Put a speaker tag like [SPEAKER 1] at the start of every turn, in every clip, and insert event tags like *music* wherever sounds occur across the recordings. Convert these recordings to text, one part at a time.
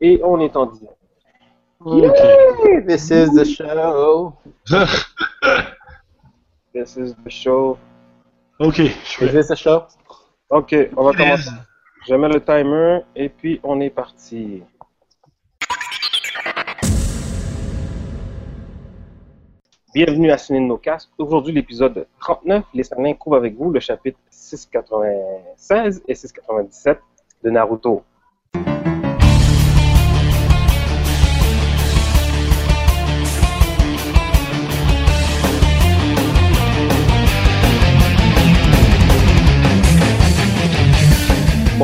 [SPEAKER 1] Et on est en direct.
[SPEAKER 2] Okay. This is the show. *laughs*
[SPEAKER 1] This is the show.
[SPEAKER 3] Ok, je
[SPEAKER 2] Is
[SPEAKER 3] fais.
[SPEAKER 2] this the show?
[SPEAKER 1] Ok, on va commencer. Je mets le timer et puis on est parti. Bienvenue à de nos casques. Aujourd'hui, l'épisode 39. Les Salins couvrent avec vous le chapitre 696 et 697 de Naruto.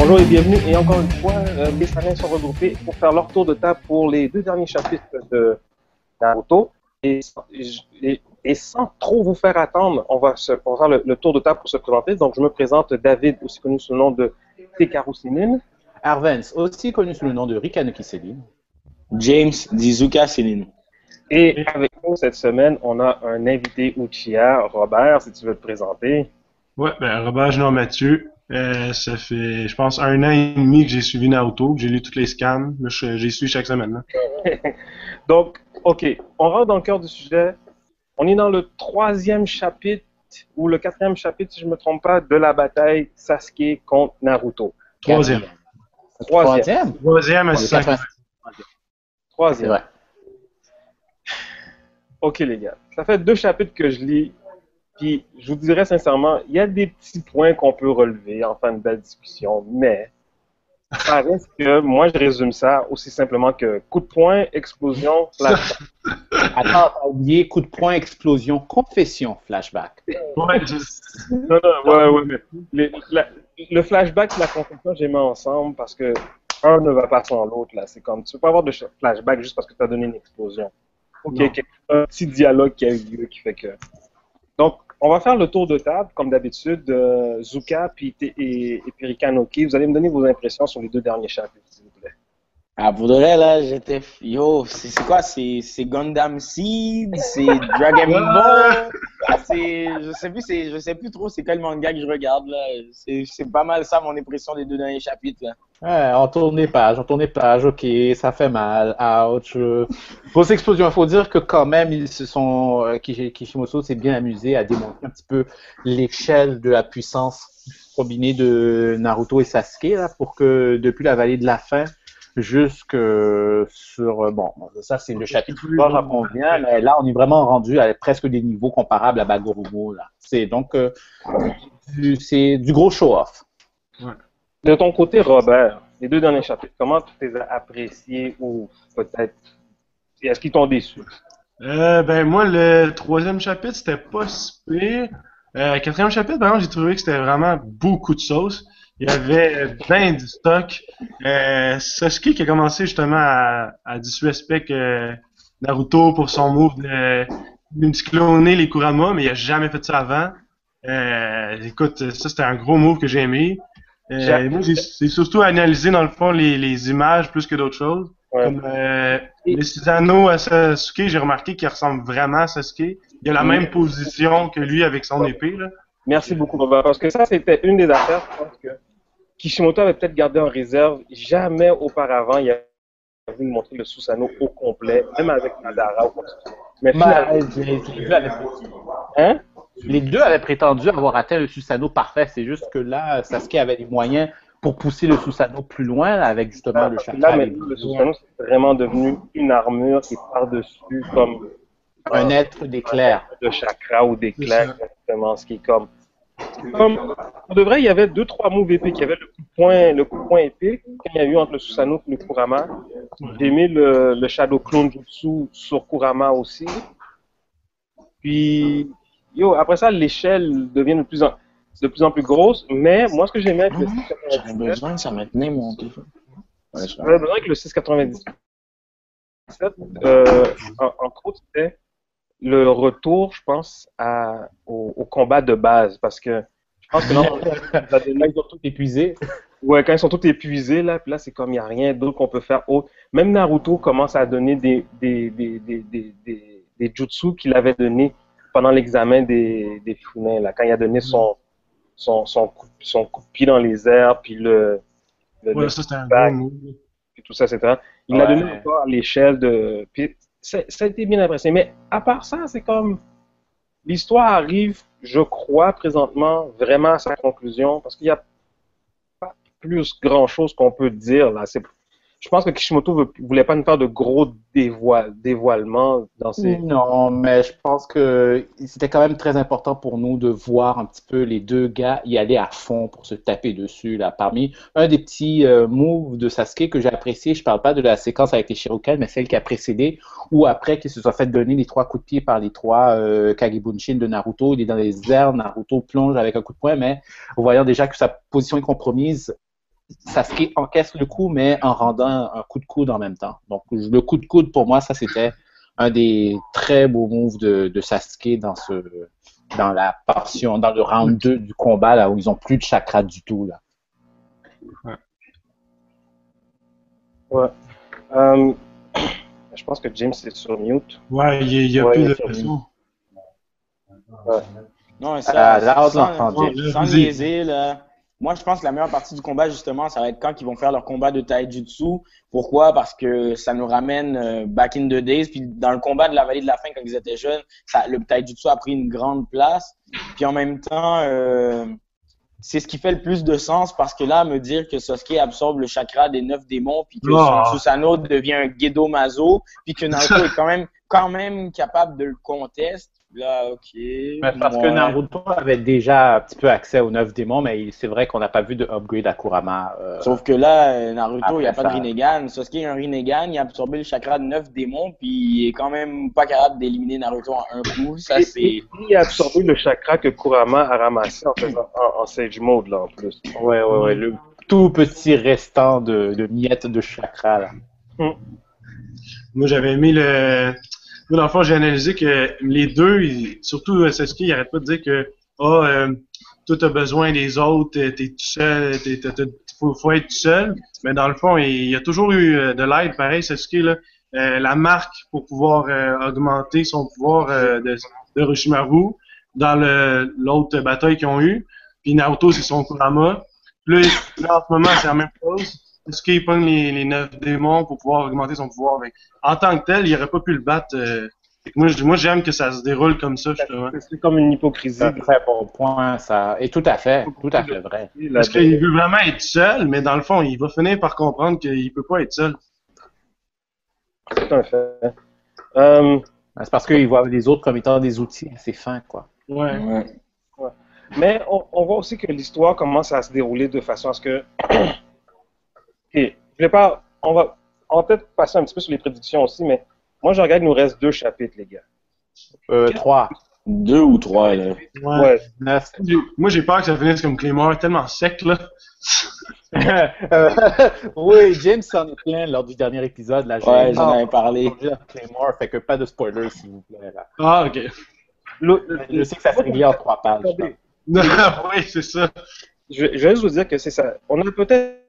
[SPEAKER 1] Bonjour et bienvenue. Et encore une fois, euh, les Salins sont regroupés pour faire leur tour de table pour les deux derniers chapitres de Naruto. Et, et- et sans trop vous faire attendre, on va, se, on va faire le, le tour de table pour se présenter. Donc, je me présente David, aussi connu sous le nom de Tekaru Sinin.
[SPEAKER 2] Arvens, aussi connu sous le nom de Rikanuki Selim.
[SPEAKER 4] James Dizuka Céline.
[SPEAKER 1] Et avec nous cette semaine, on a un invité Uchiha, Robert, si tu veux te présenter.
[SPEAKER 3] Ouais, ben Robert Jean Mathieu. Euh, ça fait, je pense, un an et demi que j'ai suivi Naruto, que j'ai lu toutes les scans. J'ai suivi chaque semaine. là. *laughs*
[SPEAKER 1] Donc, OK, on rentre dans le cœur du sujet. On est dans le troisième chapitre, ou le quatrième chapitre, si je ne me trompe pas, de la bataille Sasuke contre Naruto.
[SPEAKER 3] Troisième.
[SPEAKER 1] Troisième?
[SPEAKER 2] Troisième?
[SPEAKER 3] Troisième à
[SPEAKER 2] Ouais,
[SPEAKER 3] cinq.
[SPEAKER 2] 80. C'est
[SPEAKER 1] Troisième. OK, les gars. Ça fait deux chapitres que je lis. Puis, je vous dirais sincèrement, il y a des petits points qu'on peut relever, enfin, une belle discussion, mais ça reste que moi, je résume ça aussi simplement que coup de poing, explosion, flash. *laughs*
[SPEAKER 2] Attends, t'as oublié coup de poing, explosion, confession, flashback.
[SPEAKER 3] Ouais, je-
[SPEAKER 1] Non, non, ouais, ouais, mais les- la- le flashback et la confession, j'ai mis ensemble parce que un ne va pas sans l'autre, là. C'est comme, tu peux pas avoir de flashback juste parce que tu as donné une explosion. Ok,
[SPEAKER 3] Non.
[SPEAKER 1] ok. Un petit dialogue qui a eu lieu qui fait que. Donc, on va faire le tour de table, comme d'habitude. euh, Zuka puis et, et puis Rikanoki, vous allez me donner vos impressions sur les deux derniers chapitres, s'il vous plaît.
[SPEAKER 4] Ah, pour de vrai, là, j'étais. Yo, c'est quoi? C'est Gundam Seed? C'est Dragon *laughs* Ball? Ah, c'est. Je sais plus, c'est- je sais plus trop c'est quel manga que je regarde, là. C'est c'est pas mal ça, mon impression des deux derniers chapitres, là.
[SPEAKER 2] Ouais, on tourne les pages, on tourne les pages, ok, ça fait mal, ouch. Grosse explosion, il faut dire que quand même, ils se sont, euh, Kishi- Kishimoto s'est bien amusé à démontrer un petit peu l'échelle de la puissance combinée de Naruto et Sasuke, là, pour que depuis la vallée de la fin jusque sur, euh, bon, ça c'est le chapitre 3, j'en conviens, mais là on est vraiment rendu à presque des niveaux comparables à Bagurumo, là. C'est donc, euh, du- c'est du gros show-off.
[SPEAKER 1] De ton côté, Robert, les deux derniers chapitres, comment tu les as appréciés ou peut-être. Est-ce qu'ils t'ont déçu?
[SPEAKER 3] Euh, ben moi, le troisième chapitre, c'était pas si pire. Euh, quatrième chapitre, par exemple, j'ai trouvé que c'était vraiment beaucoup de sauce. Il y avait plein de stock. Euh, Sasuke qui a commencé justement à, à disrespect euh, Naruto pour son move de, de cloner les Kurama, mais il a jamais fait ça avant. Euh, écoute, ça c'était un gros move que j'ai aimé. Euh, moi, j'ai surtout analysé dans le fond les, les images plus que d'autres choses.
[SPEAKER 1] Ouais.
[SPEAKER 3] Comme euh, le à Sasuke, j'ai remarqué qu'il ressemble vraiment à Sasuke. Il a la
[SPEAKER 1] Oui.
[SPEAKER 3] même position que lui avec son épée. Là.
[SPEAKER 1] Merci beaucoup, Robert. Parce que ça, c'était une des affaires, je pense que Kishimoto avait peut-être gardé en réserve. Jamais auparavant, il avait voulu montrer le Susanoo au complet, même avec Madara ou quoi que ce soit. Mais finalement,
[SPEAKER 2] les deux avaient,
[SPEAKER 1] hein?
[SPEAKER 2] Les deux avaient prétendu avoir atteint le Susanoo parfait. C'est juste que là, Sasuke avait les moyens pour pousser le Susanoo plus loin là, avec justement le chakra.
[SPEAKER 1] Là, maintenant, le Susanoo, c'est vraiment devenu une armure qui est par-dessus comme
[SPEAKER 2] un être d'éclair.
[SPEAKER 1] de chakra ou d'éclair, exactement, ce qui est comme. Comme, pour de vrai, il y avait deux, trois moves épiques. Il y avait le coup de poing, le coup de poing épique, qu'il y a eu entre le Susanoo et le Kurama. J'ai aimé le, le Shadow Clone Jutsu sur Kurama aussi. Puis, yo, après ça, l'échelle devient de plus en, de plus en plus grosse. Mais moi, ce que j'aimais avec le
[SPEAKER 4] J'avais
[SPEAKER 1] 697,
[SPEAKER 4] besoin que ça me tenait mon téléphone. Ouais,
[SPEAKER 1] j'avais besoin que le 697, euh, en- entre autres, c'était le retour, je pense, à, au, au combat de base. Parce que je pense que là, on va donner-
[SPEAKER 2] Ils ont tout épuisé.
[SPEAKER 1] Ouais, quand ils sont tous épuisés, là, puis là, c'est comme il n'y a rien d'autre qu'on peut faire autre. Même Naruto commence à donner des, des, des, des, des, des, des jutsu qu'il avait donné pendant l'examen des, des là, quand il a donné son, son, son, coup, son coup de pied dans les airs, puis le. le-
[SPEAKER 3] Ouais,
[SPEAKER 1] le
[SPEAKER 3] ça un
[SPEAKER 1] back.
[SPEAKER 3] move.
[SPEAKER 1] puis tout ça, etc. Il l'a
[SPEAKER 2] Ouais.
[SPEAKER 1] donné encore à l'échelle de. Puis ça a été bien apprécié. Mais à part ça, c'est comme. L'histoire arrive, je crois, présentement, vraiment à sa conclusion, parce qu'il n'y a pas plus grand-chose qu'on peut dire là. C'est- Je pense que Kishimoto ne voulait pas nous faire de gros dévoile- dévoilements dans ses.
[SPEAKER 2] Non, mais je pense que c'était quand même très important pour nous de voir un petit peu les deux gars y aller à fond pour se taper dessus. Là. Parmi un des petits euh, moves de Sasuke que j'ai apprécié, je parle pas de la séquence avec les Shirokan, mais celle qui a précédé, ou après qu'il se soit fait donner les trois coups de pied par les trois euh, Kagebunshin de Naruto. Il est dans les airs, Naruto plonge avec un coup de poing, mais voyant déjà que sa position est compromise, Sasuke encaisse le coup, mais en rendant un coup de coude en même temps. Donc, le coup de coude, pour moi, ça, c'était un des très beaux moves de, de Sasuke dans ce dans la portion, dans le round 2 du combat, là, où ils ont plus de chakra du tout, là.
[SPEAKER 1] Ouais. Euh, *clears throat* je pense que James est sur mute.
[SPEAKER 3] Ouais, il n'y a,
[SPEAKER 1] Ouais,
[SPEAKER 3] plus
[SPEAKER 1] il
[SPEAKER 3] de
[SPEAKER 1] sur
[SPEAKER 3] pression.
[SPEAKER 4] Non, ça,
[SPEAKER 2] là, on
[SPEAKER 4] sans, sans- niaiser, là. Moi, je pense que la meilleure partie du combat, justement, ça va être quand ils vont faire leur combat de taijutsu. Pourquoi? Parce que ça nous ramène euh, back in the days. Puis dans le combat de la vallée de la fin, quand ils étaient jeunes, ça, le taijutsu a pris une grande place. Puis en même temps, euh, c'est ce qui fait le plus de sens parce que là, me dire que Sasuke absorbe le chakra des neuf démons, puis que
[SPEAKER 3] Oh.
[SPEAKER 4] Susanoo devient un Gedo Mazo, puis que Naruto *laughs* est quand même, quand même capable de le contester. Là, ok.
[SPEAKER 2] Mais parce que. Naruto avait déjà un petit peu accès aux neuf démons, mais c'est vrai qu'on n'a pas vu de upgrade à Kurama. euh,
[SPEAKER 4] Sauf que là, euh, Naruto, il n'y a pas de. Rinnegan. Sasuke est un Rinnegan, il a absorbé le chakra de 9 démons, puis il est quand même pas capable d'éliminer Naruto en un coup. Ça, c'est.
[SPEAKER 1] il a absorbé le chakra que Kurama a ramassé en, faisant, en, en Sage Mode, là, en plus.
[SPEAKER 2] Ouais, ouais, ouais. Le tout petit restant de, de miettes de chakra, là.
[SPEAKER 3] Moi, j'avais aimé le. Dans le fond, j'ai analysé que les deux, ils- surtout euh, Sasuke, il arrête pas de dire que ah, euh, toi, t'as besoin des autres, euh, t'es tout seul, t'es, t'es- faut, faut être tout seul. Mais dans le fond, il, y a toujours eu euh, de l'aide, pareil, Sasuke, là. Euh, la marque pour pouvoir euh, augmenter son pouvoir euh, de, de Roshimaru dans l'autre bataille qu'ils ont eu. Puis Naruto, c'est son Kurama. Puis là, en ce moment, c'est la même chose. Sasuke, il pogne les, les neuf démons pour pouvoir augmenter son pouvoir. Mais en tant que tel, il aurait pas pu le battre. euh. Moi, j'aime que ça se déroule comme ça, justement.
[SPEAKER 1] C'est comme une hypocrisie.
[SPEAKER 2] C'est un très bon point, ça. Et tout à fait, tout à fait vrai.
[SPEAKER 3] Parce qu'il veut vraiment être seul, mais dans le fond, il va finir par comprendre qu'il peut pas être seul.
[SPEAKER 1] C'est un fait. Euh,
[SPEAKER 2] C'est parce qu'ils voient les autres comme étant des outils assez fins, quoi.
[SPEAKER 3] Ouais.
[SPEAKER 4] Ouais.
[SPEAKER 1] mais on, on voit aussi que l'histoire commence à se dérouler de façon à ce que. Ok, je vais pas. On va, on va peut-être passer un petit peu sur les prédictions aussi, mais moi, je regarde, il nous reste deux chapitres, les gars.
[SPEAKER 2] Euh, 3,
[SPEAKER 4] Deux ou trois, là.
[SPEAKER 3] Ouais.
[SPEAKER 1] Ouais.
[SPEAKER 2] 9.
[SPEAKER 3] J'ai- Moi, j'ai peur que ça finisse comme Claymore, tellement sec, là. *laughs*
[SPEAKER 2] Euh, oui, James s'en est plein lors du dernier épisode. Là,
[SPEAKER 4] Ouais, j'en
[SPEAKER 2] Ah,
[SPEAKER 4] avais parlé.
[SPEAKER 2] Claymore, fait que pas de spoilers, s'il vous plaît. Là.
[SPEAKER 3] Ah, ok.
[SPEAKER 1] Le-
[SPEAKER 2] Je sais que ça se réglait en trois pages. *laughs*
[SPEAKER 3] Oui, c'est ça.
[SPEAKER 1] je, je vais juste vous dire que c'est ça. On a peut-être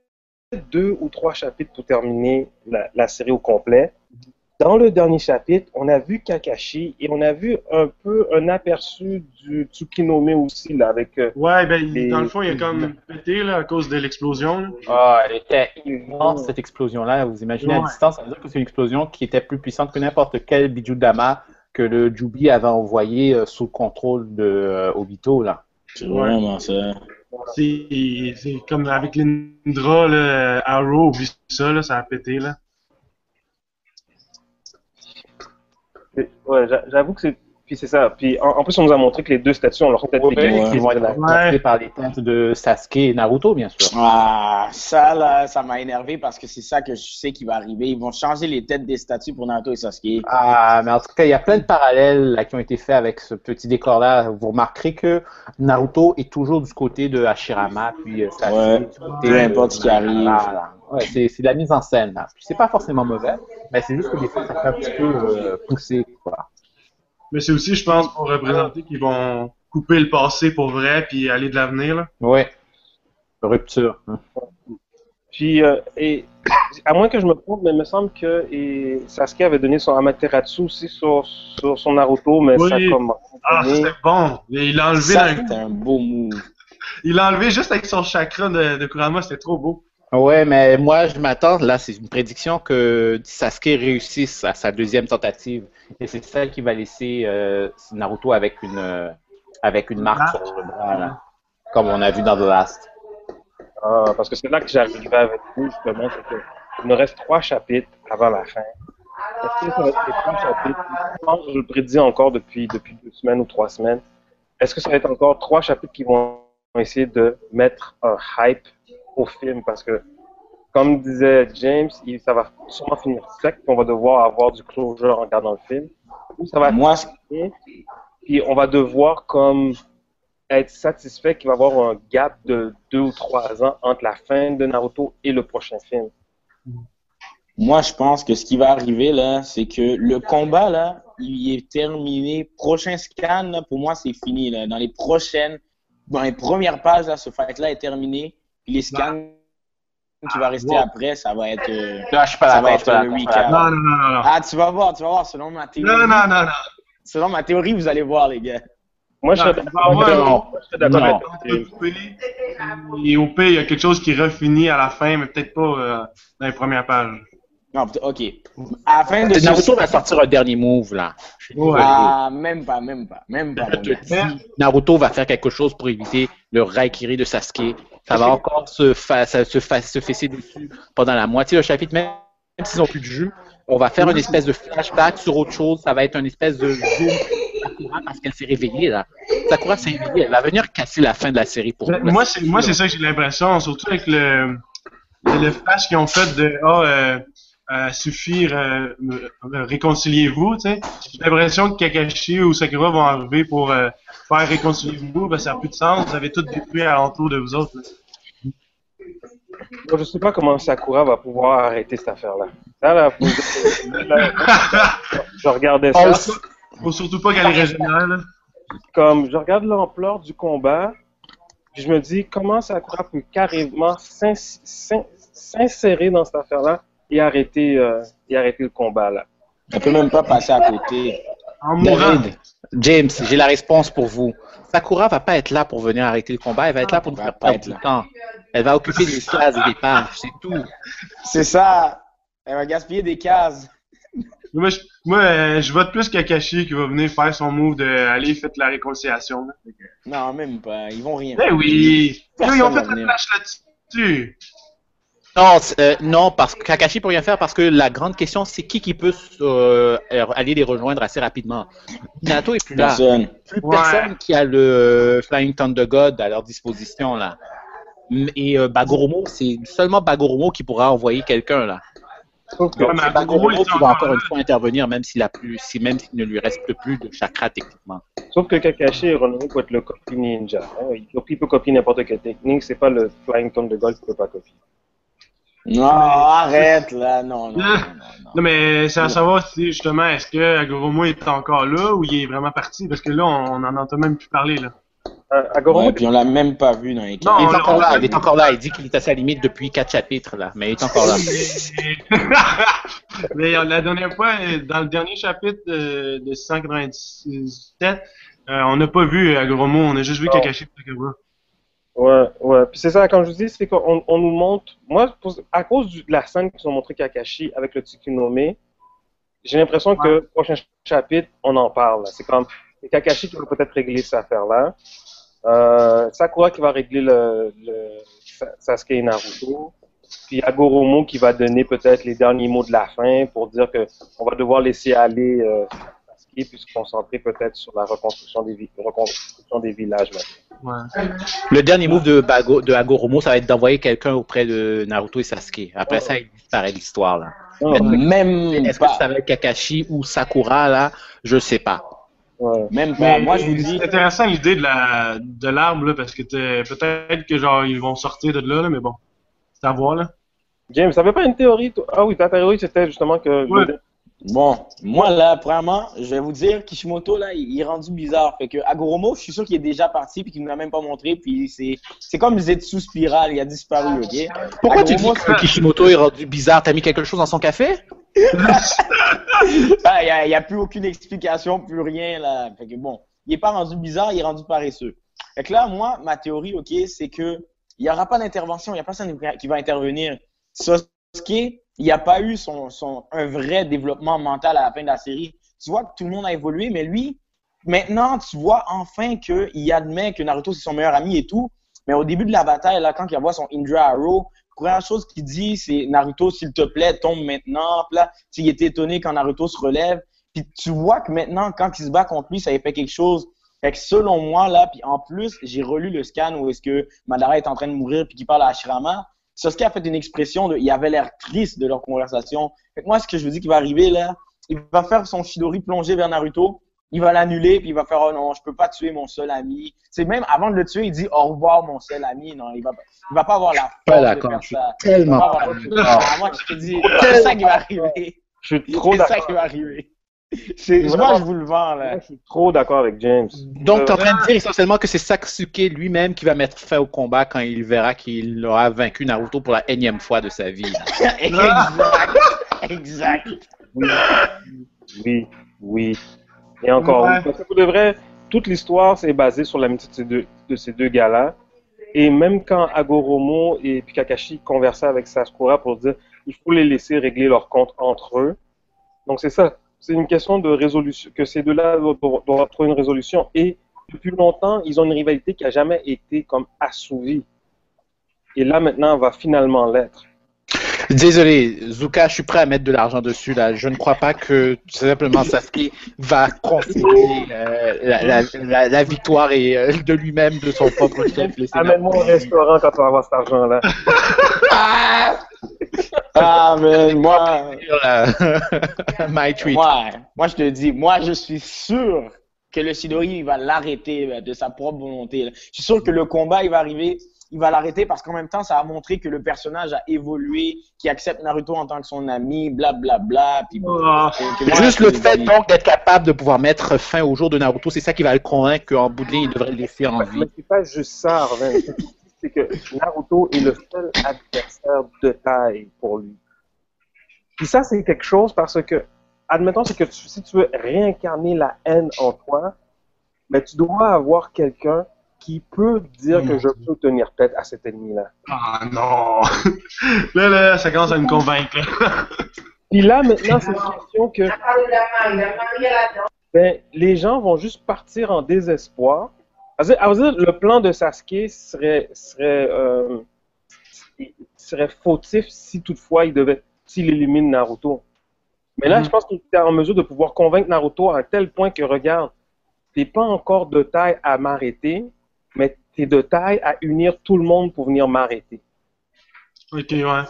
[SPEAKER 1] deux ou trois chapitres pour terminer la, la série au complet. Dans le dernier chapitre, on a vu Kakashi et on a vu un peu un aperçu du Tsukinome aussi, là, avec. euh,
[SPEAKER 3] Ouais, ben,
[SPEAKER 1] Les-
[SPEAKER 3] dans le fond, il a comme pété, là, à cause de l'explosion.
[SPEAKER 2] Ah, elle était immense cette explosion-là. Vous imaginez à
[SPEAKER 3] Ouais.
[SPEAKER 2] distance, ça veut dire que c'est une explosion qui était plus puissante que n'importe quel Bijudama que le Jubi avait envoyé euh, sous le contrôle de euh, Obito. Là.
[SPEAKER 4] C'est vraiment ça.
[SPEAKER 3] C'est comme avec l'Indra, là, Arrow, oublie ça, là, ça a pété, là.
[SPEAKER 1] Ouais, j'a- j'avoue que c'est. Puis c'est ça. Puis en, en plus, on nous a montré que les deux statues ont leur tête
[SPEAKER 2] Ouais, qui vont être remplacés par les teintes de Sasuke et Naruto, bien sûr.
[SPEAKER 4] Ah, ça, là, ça m'a énervé parce que c'est ça que je sais qui va arriver. Ils vont changer les têtes des statues pour Naruto et Sasuke.
[SPEAKER 2] Ah, mais en tout cas, il y a plein de parallèles là, qui ont été faits avec ce petit décor-là. Vous remarquerez que Naruto est toujours du côté de Hashirama, puis euh, Sasuke
[SPEAKER 4] Ouais,
[SPEAKER 2] du côté
[SPEAKER 4] peu importe ce qui arrive.
[SPEAKER 2] Voilà. Ouais, c'est c'est de la mise en scène. Là. Puis c'est pas forcément mauvais, mais c'est juste que des fois, ça fait un petit peu euh, pousser. Quoi.
[SPEAKER 3] Mais c'est aussi, je pense, pour représenter qu'ils vont couper le passé pour vrai puis aller de l'avenir, là.
[SPEAKER 2] Ouais. Rupture. hein.
[SPEAKER 1] Puis, euh, et, à moins que je me trompe, mais il me semble que et Sasuke avait donné son Amaterasu aussi sur, sur son Naruto, mais
[SPEAKER 3] Oui.
[SPEAKER 1] ça comme.
[SPEAKER 3] Ah, c'était bon. Il l'a enlevé,
[SPEAKER 4] c'était un beau move. *laughs*
[SPEAKER 3] il l'a enlevé juste avec son chakra de, de Kurama, c'était trop beau.
[SPEAKER 2] Ouais, mais moi, je m'attends, là, c'est une prédiction que Sasuke réussisse à sa deuxième tentative. Et c'est celle qui va laisser euh, Naruto avec une, euh, avec une marque sur le bras, comme on a vu dans The Last.
[SPEAKER 1] Ah, parce que c'est là que j'arrivais avec vous, justement, c'est que il nous reste trois chapitres avant la fin. Est-ce que ça va être trois chapitres? Je le prédis encore depuis, depuis deux semaines ou trois semaines. Est-ce que ça va être encore trois chapitres qui vont essayer de mettre un hype au film? Parce que, comme disait James, il- ça va sûrement finir sec, puis on va devoir avoir du closure en regardant le film. Ou ça va
[SPEAKER 4] Moi,
[SPEAKER 1] finir, puis on va devoir comme être satisfait qu'il va y avoir un gap de deux ou trois ans entre la fin de Naruto et le prochain film.
[SPEAKER 4] Moi, je pense que ce qui va arriver, là, c'est que le combat, là, il est terminé. Prochain scan, là, pour moi, c'est fini, là. Dans les prochaines, dans les premières pages, là, ce fight-là est terminé. Les scans qui va rester après, ça va être, euh,
[SPEAKER 2] Là, je suis pas
[SPEAKER 4] ça
[SPEAKER 2] d'accord,
[SPEAKER 4] va
[SPEAKER 2] je suis
[SPEAKER 4] être
[SPEAKER 2] pas
[SPEAKER 4] le
[SPEAKER 2] je suis
[SPEAKER 4] recap.
[SPEAKER 3] Non, non, non, non.
[SPEAKER 4] Ah, tu vas voir, tu vas voir, selon ma théorie.
[SPEAKER 3] Non, non, non, non.
[SPEAKER 4] Selon ma théorie, vous allez voir, les gars.
[SPEAKER 1] Moi, je
[SPEAKER 3] Non,
[SPEAKER 1] d'accord je.
[SPEAKER 3] Et au pire, il y a quelque chose qui refinit à la fin, mais peut-être pas euh, dans les premières pages.
[SPEAKER 4] Non, ok. À la fin de ce-
[SPEAKER 2] Naruto va sortir un dernier move, là.
[SPEAKER 3] Ouais.
[SPEAKER 4] Ah, même pas, même pas, même pas.
[SPEAKER 2] Dis, Naruto va faire quelque chose pour éviter le Raikiri de Sasuke. Ça va encore se, fa- se, fa- se fesser dessus pendant la moitié du chapitre, même, même s'ils n'ont plus de jus. On va faire une espèce de flashback sur autre chose. Ça va être une espèce de zoom Sakura parce qu'elle s'est réveillée là. Sakura s'est réveillée. Elle va venir casser la fin de la série pour nous.
[SPEAKER 3] Moi, c'est moi, c'est ça que j'ai l'impression, surtout avec le, le flash qu'ils ont fait de Ah, euh, euh, suffire, euh, réconciliez-vous, tu sais. J'ai l'impression que Kakashi ou Sakura vont arriver pour euh, faire réconciliez-vous, ben, ça n'a plus de sens, vous avez tout détruit alentour de vous autres. là.
[SPEAKER 1] Moi, je sais pas comment Sakura va pouvoir arrêter cette affaire-là. Ça, là, faut- là, *laughs* je regardais ça,
[SPEAKER 3] Faut surtout pas qu'elle régénère, là.
[SPEAKER 1] comme je regarde l'ampleur du combat, puis je me dis comment Sakura peut carrément s'ins- s'in- s'insérer dans cette affaire-là et arrêter, euh, et arrêter le combat là.
[SPEAKER 4] Elle peut même pas passer à côté.
[SPEAKER 3] En mourant.
[SPEAKER 2] David, James, j'ai la réponse pour vous. Sakura va pas être là pour venir arrêter le combat. Elle va être là pour nous faire
[SPEAKER 4] pas
[SPEAKER 2] perdre du temps. Elle va occuper des cases et des pages. C'est tout.
[SPEAKER 4] C'est ça. Elle va gaspiller des cases.
[SPEAKER 3] Moi, je, moi, euh, je vote plus Kakashi qui va venir faire son move de aller faites la réconciliation.
[SPEAKER 4] Non, même pas. Ils vont rien.
[SPEAKER 3] Ben oui!
[SPEAKER 4] Personne
[SPEAKER 3] Ils ont fait un
[SPEAKER 4] venir.
[SPEAKER 3] flash là-dessus!
[SPEAKER 2] Non, euh, non, parce que Kakashi peut rien faire parce que la grande question, c'est qui qui peut euh, aller les rejoindre assez rapidement. Minato est plus là.
[SPEAKER 4] Personne.
[SPEAKER 2] Plus
[SPEAKER 3] Ouais.
[SPEAKER 2] personne qui a le euh, Flying Thunder God à leur disposition là. Et euh, Bagoromo, c'est seulement Bagoromo qui pourra envoyer quelqu'un là.
[SPEAKER 3] Ouais,
[SPEAKER 2] c'est
[SPEAKER 3] Bagoromo,
[SPEAKER 2] qui va
[SPEAKER 3] encore
[SPEAKER 2] une fois intervenir, même s'il a plus, si même s'il ne lui reste plus de chakra techniquement.
[SPEAKER 1] sauf que Kakashi est renommé pour être le copie ninja. hein. Il, peut copier n'importe quelle technique, c'est pas le Flying Tom de Gold qui peut pas copier.
[SPEAKER 4] Non, arrête là. Non, non, non, non. non.
[SPEAKER 3] Non, mais c'est à savoir si justement, est-ce que Agoromo est encore là ou il est vraiment parti? Parce que là, on en entend même plus parler. Là.
[SPEAKER 1] Euh, Agoromo,
[SPEAKER 4] Ouais, puis on l'a même pas vu dans les
[SPEAKER 3] Non,
[SPEAKER 2] il est encore là, il est encore là. Il dit qu'il est à sa limite depuis quatre chapitres là, mais il est encore là. *laughs*
[SPEAKER 3] mais la dernière fois, euh, dans le dernier chapitre euh, de 197, euh, on n'a pas vu Agoromo, on a juste vu. Kakashi et Sakura.
[SPEAKER 1] Ouais, ouais. Puis c'est ça, comme je vous dis, c'est qu'on on nous montre. Moi, pour- à cause du- de la scène qu'ils ont montré Kakashi avec le Tsukunome, j'ai l'impression que prochain chapitre, on en parle. C'est comme Kakashi qui va peut-être régler cette affaire-là. Euh, Sakura qui va régler le, le Sa- Sasuke et Naruto. Puis Agoromo qui va donner peut-être les derniers mots de la fin pour dire que on va devoir laisser aller euh, Puis se concentrer peut-être sur la reconstruction des, vi- reconstruction des villages. maintenant.
[SPEAKER 3] Ouais.
[SPEAKER 2] Le dernier move de, Bago, de Agoromo, ça va être d'envoyer quelqu'un auprès de Naruto et Sasuke. Après ça, il disparaît de l'histoire là.
[SPEAKER 1] Oh,
[SPEAKER 4] Même
[SPEAKER 2] Est-ce que ça va être Kakashi ou Sakura là? Je sais pas.
[SPEAKER 1] ouais.
[SPEAKER 4] Même pas.
[SPEAKER 3] Mais
[SPEAKER 4] Moi, je vous dis.
[SPEAKER 3] c'est intéressant l'idée de la de l'arbre là, parce que t'es- peut-être que genre ils vont sortir de là, là mais bon, c'est à voir là.
[SPEAKER 1] James, t'avais pas une théorie toi? Ah oui, ta théorie c'était justement que
[SPEAKER 3] Ouais.
[SPEAKER 4] Bon, moi là, premièrement, je vais vous dire, Kishimoto là, il est rendu bizarre. Fait que Agoromo, je suis sûr qu'il est déjà parti puis qu'il ne l'a même pas montré. Puis c'est, c'est comme Zetsu Spiral, il a disparu, ok?
[SPEAKER 2] Pourquoi tu dis
[SPEAKER 4] Agoromo,
[SPEAKER 2] que Kishimoto est rendu bizarre? T'as mis quelque chose dans son café? *laughs*
[SPEAKER 4] Ah, Il n'y a, il y a plus aucune explication, plus rien là. Fait que bon, il est pas rendu bizarre, il est rendu paresseux. Fait que là, moi, ma théorie, ok, c'est que il n'y aura pas d'intervention, il n'y a personne qui va intervenir. Sasuke, il n'y a pas eu son, un vrai développement mental à la fin de la série. Tu vois que tout le monde a évolué, mais lui, maintenant, tu vois enfin qu'il admet que Naruto, c'est son meilleur ami et tout. Mais au début de la bataille, là, quand il voit son Indra Arrow, première chose qu'il dit, c'est Naruto, s'il te plaît, tombe maintenant. Puis là, il était étonné quand Naruto se relève. Puis tu vois que maintenant, quand il se bat contre lui, ça fait quelque chose. Fait que selon moi, là, puis en plus, j'ai relu le scan où est-ce que Madara est en train de mourir puis qu'il parle à Ashirama. Sasuke a fait une expression de, il avait l'air triste de leur conversation. Fait que moi, ce que je veux dire qui va arriver là, il va faire son Shidori plonger vers Naruto il va l'annuler, puis il va faire Oh non, je peux pas tuer mon seul ami. C'est même avant de le tuer, il dit Au revoir, mon seul ami. Non, il va, il va pas avoir la
[SPEAKER 2] force de faire ça. Tellement.
[SPEAKER 4] moi, je te dis, c'est ça qui va arriver.
[SPEAKER 1] Je suis trop d'accord.
[SPEAKER 4] C'est ça qui va arriver. *laughs* Moi, je vous le vends, là.
[SPEAKER 1] je suis trop d'accord avec James.
[SPEAKER 2] Donc, tu es en train de dire essentiellement que c'est Saksuke lui-même qui va mettre fin au combat quand il verra qu'il aura vaincu Naruto pour la énième fois de sa vie. *laughs*
[SPEAKER 4] exact. exact.
[SPEAKER 1] Oui. Oui. Oui. Et encore, parce que pour de vrai, toute l'histoire c'est basée sur l'amitié de ces deux, de ces deux gars-là. Et même quand Agoromo et Kakashi conversaient avec Sakura pour dire il faut les laisser régler leur compte entre eux. Donc c'est ça. C'est une question de résolution, que ces deux-là doivent trouver une résolution. Et depuis longtemps, ils ont une rivalité qui n'a jamais été comme assouvie. Et là, maintenant, va finalement l'être.
[SPEAKER 2] Désolé, Zuka, je suis prêt à mettre de l'argent dessus. Là. Je ne crois pas que simplement Sasuke va concéder euh, la, victoire et euh, de lui-même, de son propre chef.
[SPEAKER 1] Amène-moi au restaurant quand tu vas avoir cet argent-là.
[SPEAKER 4] ah, mais moi. *laughs*
[SPEAKER 2] My tweet.
[SPEAKER 4] Moi, moi, je te dis, moi, je suis sûr que le Sidori va l'arrêter euh, de sa propre volonté. Je suis sûr que le combat, il va arriver il va l'arrêter parce qu'en même temps, ça a montré que le personnage a évolué, qu'il accepte Naruto en tant que son ami, blablabla. Bla,
[SPEAKER 2] bla, Juste le fait donc d'être capable de pouvoir mettre fin au jour de Naruto, c'est ça qui va le convaincre qu'en bout de ligne, il devrait le laisser en vie.
[SPEAKER 1] C'est pas juste ça, Arvin. c'est que Naruto est le seul adversaire de taille pour lui. Puis ça, c'est quelque chose parce que, admettons, c'est que si tu veux réincarner la haine en toi, mais ben, tu dois avoir quelqu'un qui peut dire que je peux tenir tête à cet ennemi-là.
[SPEAKER 3] Ah non! *laughs* là, là, ça commence à me convaincre. *laughs*
[SPEAKER 1] Puis là, maintenant, c'est une question que ben, les gens vont juste partir en désespoir. dire, le plan de Sasuke serait, serait, euh, serait fautif si toutefois il devait, s'il élimine Naruto. Mais là, mm-hmm. je pense qu'il est en mesure de pouvoir convaincre Naruto à un tel point que, regarde, t'es pas encore de taille à m'arrêter, mais tu es de taille à unir tout le monde pour venir m'arrêter.
[SPEAKER 3] Ok, ouais.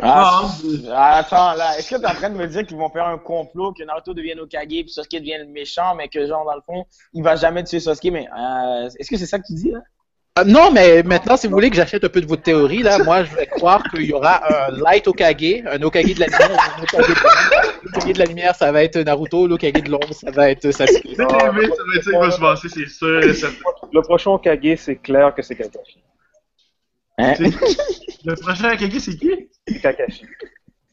[SPEAKER 4] Ah, ah, attends, là, est-ce que tu es en train de me dire qu'ils vont faire un complot, que Naruto devienne Okage, puis Sasuke devienne le méchant, mais que, genre, dans le fond, il va jamais tuer Sasuke, mais euh, est-ce que c'est ça que tu dis, là?
[SPEAKER 2] Euh, non, mais maintenant, si vous voulez que j'achète un peu de votre théorie, là, moi, je vais croire qu'il y aura un Light Okage, un Okage de la lumière, un Okage de, L'Okage de la lumière, ça va être Naruto, l'Okage de l'ombre, ça va être Sasuke.
[SPEAKER 3] ça va être ça qui va se passer, c'est sûr.
[SPEAKER 1] Le prochain Okage, c'est clair que c'est Kakashi.
[SPEAKER 3] Hein? Le prochain Okage, c'est qui?
[SPEAKER 1] Kakashi.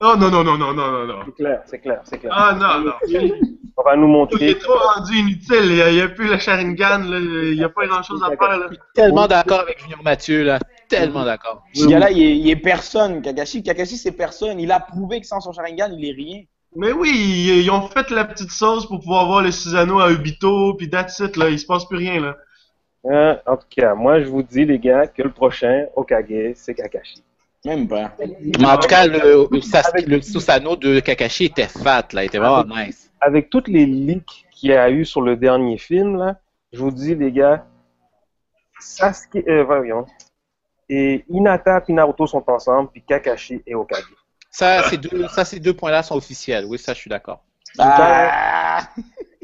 [SPEAKER 3] Oh non, non, non, non, non, non, non.
[SPEAKER 1] C'est clair, c'est clair, c'est clair.
[SPEAKER 3] Ah non, non.
[SPEAKER 1] On va nous montrer.
[SPEAKER 3] C'est trop rendu inutile. Il n'y a, plus la Sharingan, là. il n'y a pas grand chose à faire. Là.
[SPEAKER 2] Je suis tellement d'accord avec Junior Mathieu, là. Tellement d'accord.
[SPEAKER 4] Ce gars-là, il, est, personne, Kakashi. Kakashi, c'est personne. Il a prouvé que sans son Sharingan, il est rien.
[SPEAKER 3] Mais oui, ils, ont fait la petite sauce pour pouvoir voir les Susano à Ubito, puis that's it, là. Il se passe plus rien, là.
[SPEAKER 1] Euh, en tout cas, moi, je vous dis, les gars, que le prochain Okage, c'est Kakashi.
[SPEAKER 4] Même pas.
[SPEAKER 2] Mais en tout cas, le, le, Susano de Kakashi était fat, là. Il était vraiment nice.
[SPEAKER 1] Avec toutes les leaks qu'il y a eu sur le dernier film, là, je vous dis, les gars, Sasuke, euh, voyons, et Inata et Naruto sont ensemble, puis Kakashi et Okage.
[SPEAKER 2] Ça, ces deux, ça, ces deux points-là sont officiels. Oui, ça, je suis d'accord.
[SPEAKER 1] Ah. Vous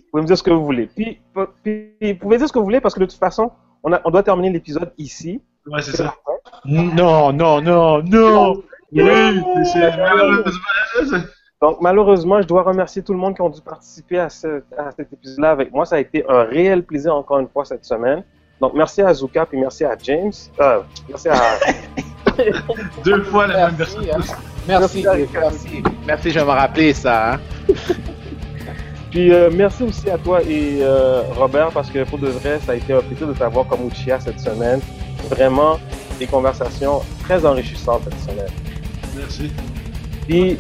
[SPEAKER 1] pouvez me dire ce que vous voulez. Puis, puis, vous pouvez dire ce que vous voulez parce que de toute façon, on, a, on doit terminer l'épisode ici.
[SPEAKER 3] Ouais, c'est ça.
[SPEAKER 2] Non, non, non, non.
[SPEAKER 3] Oui, c'est
[SPEAKER 1] Donc, malheureusement, je dois remercier tout le monde qui ont dû participer à, ce, à cet épisode-là avec moi. Ça a été un réel plaisir encore une fois cette semaine. Donc, merci à Zuka et merci à James. Euh, merci à. *laughs*
[SPEAKER 3] Deux fois la même personne.
[SPEAKER 2] Hein. Merci, merci, merci, merci, je vais me rappeler ça. Hein. *laughs*
[SPEAKER 1] Puis euh, merci aussi à toi et euh, Robert parce que pour de vrai, ça a été un plaisir de t'avoir comme Uchiha cette semaine. Vraiment, des conversations très enrichissantes cette semaine.
[SPEAKER 3] Merci.
[SPEAKER 1] Puis,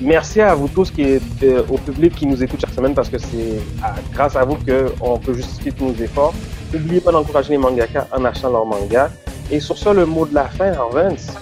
[SPEAKER 1] merci à vous tous qui est, euh, au public qui nous écoute chaque semaine parce que c'est à- grâce à vous qu'on peut justifier tous nos efforts. N'oubliez pas d'encourager les mangaka en achetant leurs mangas. Et sur ça, le mot de la fin, en.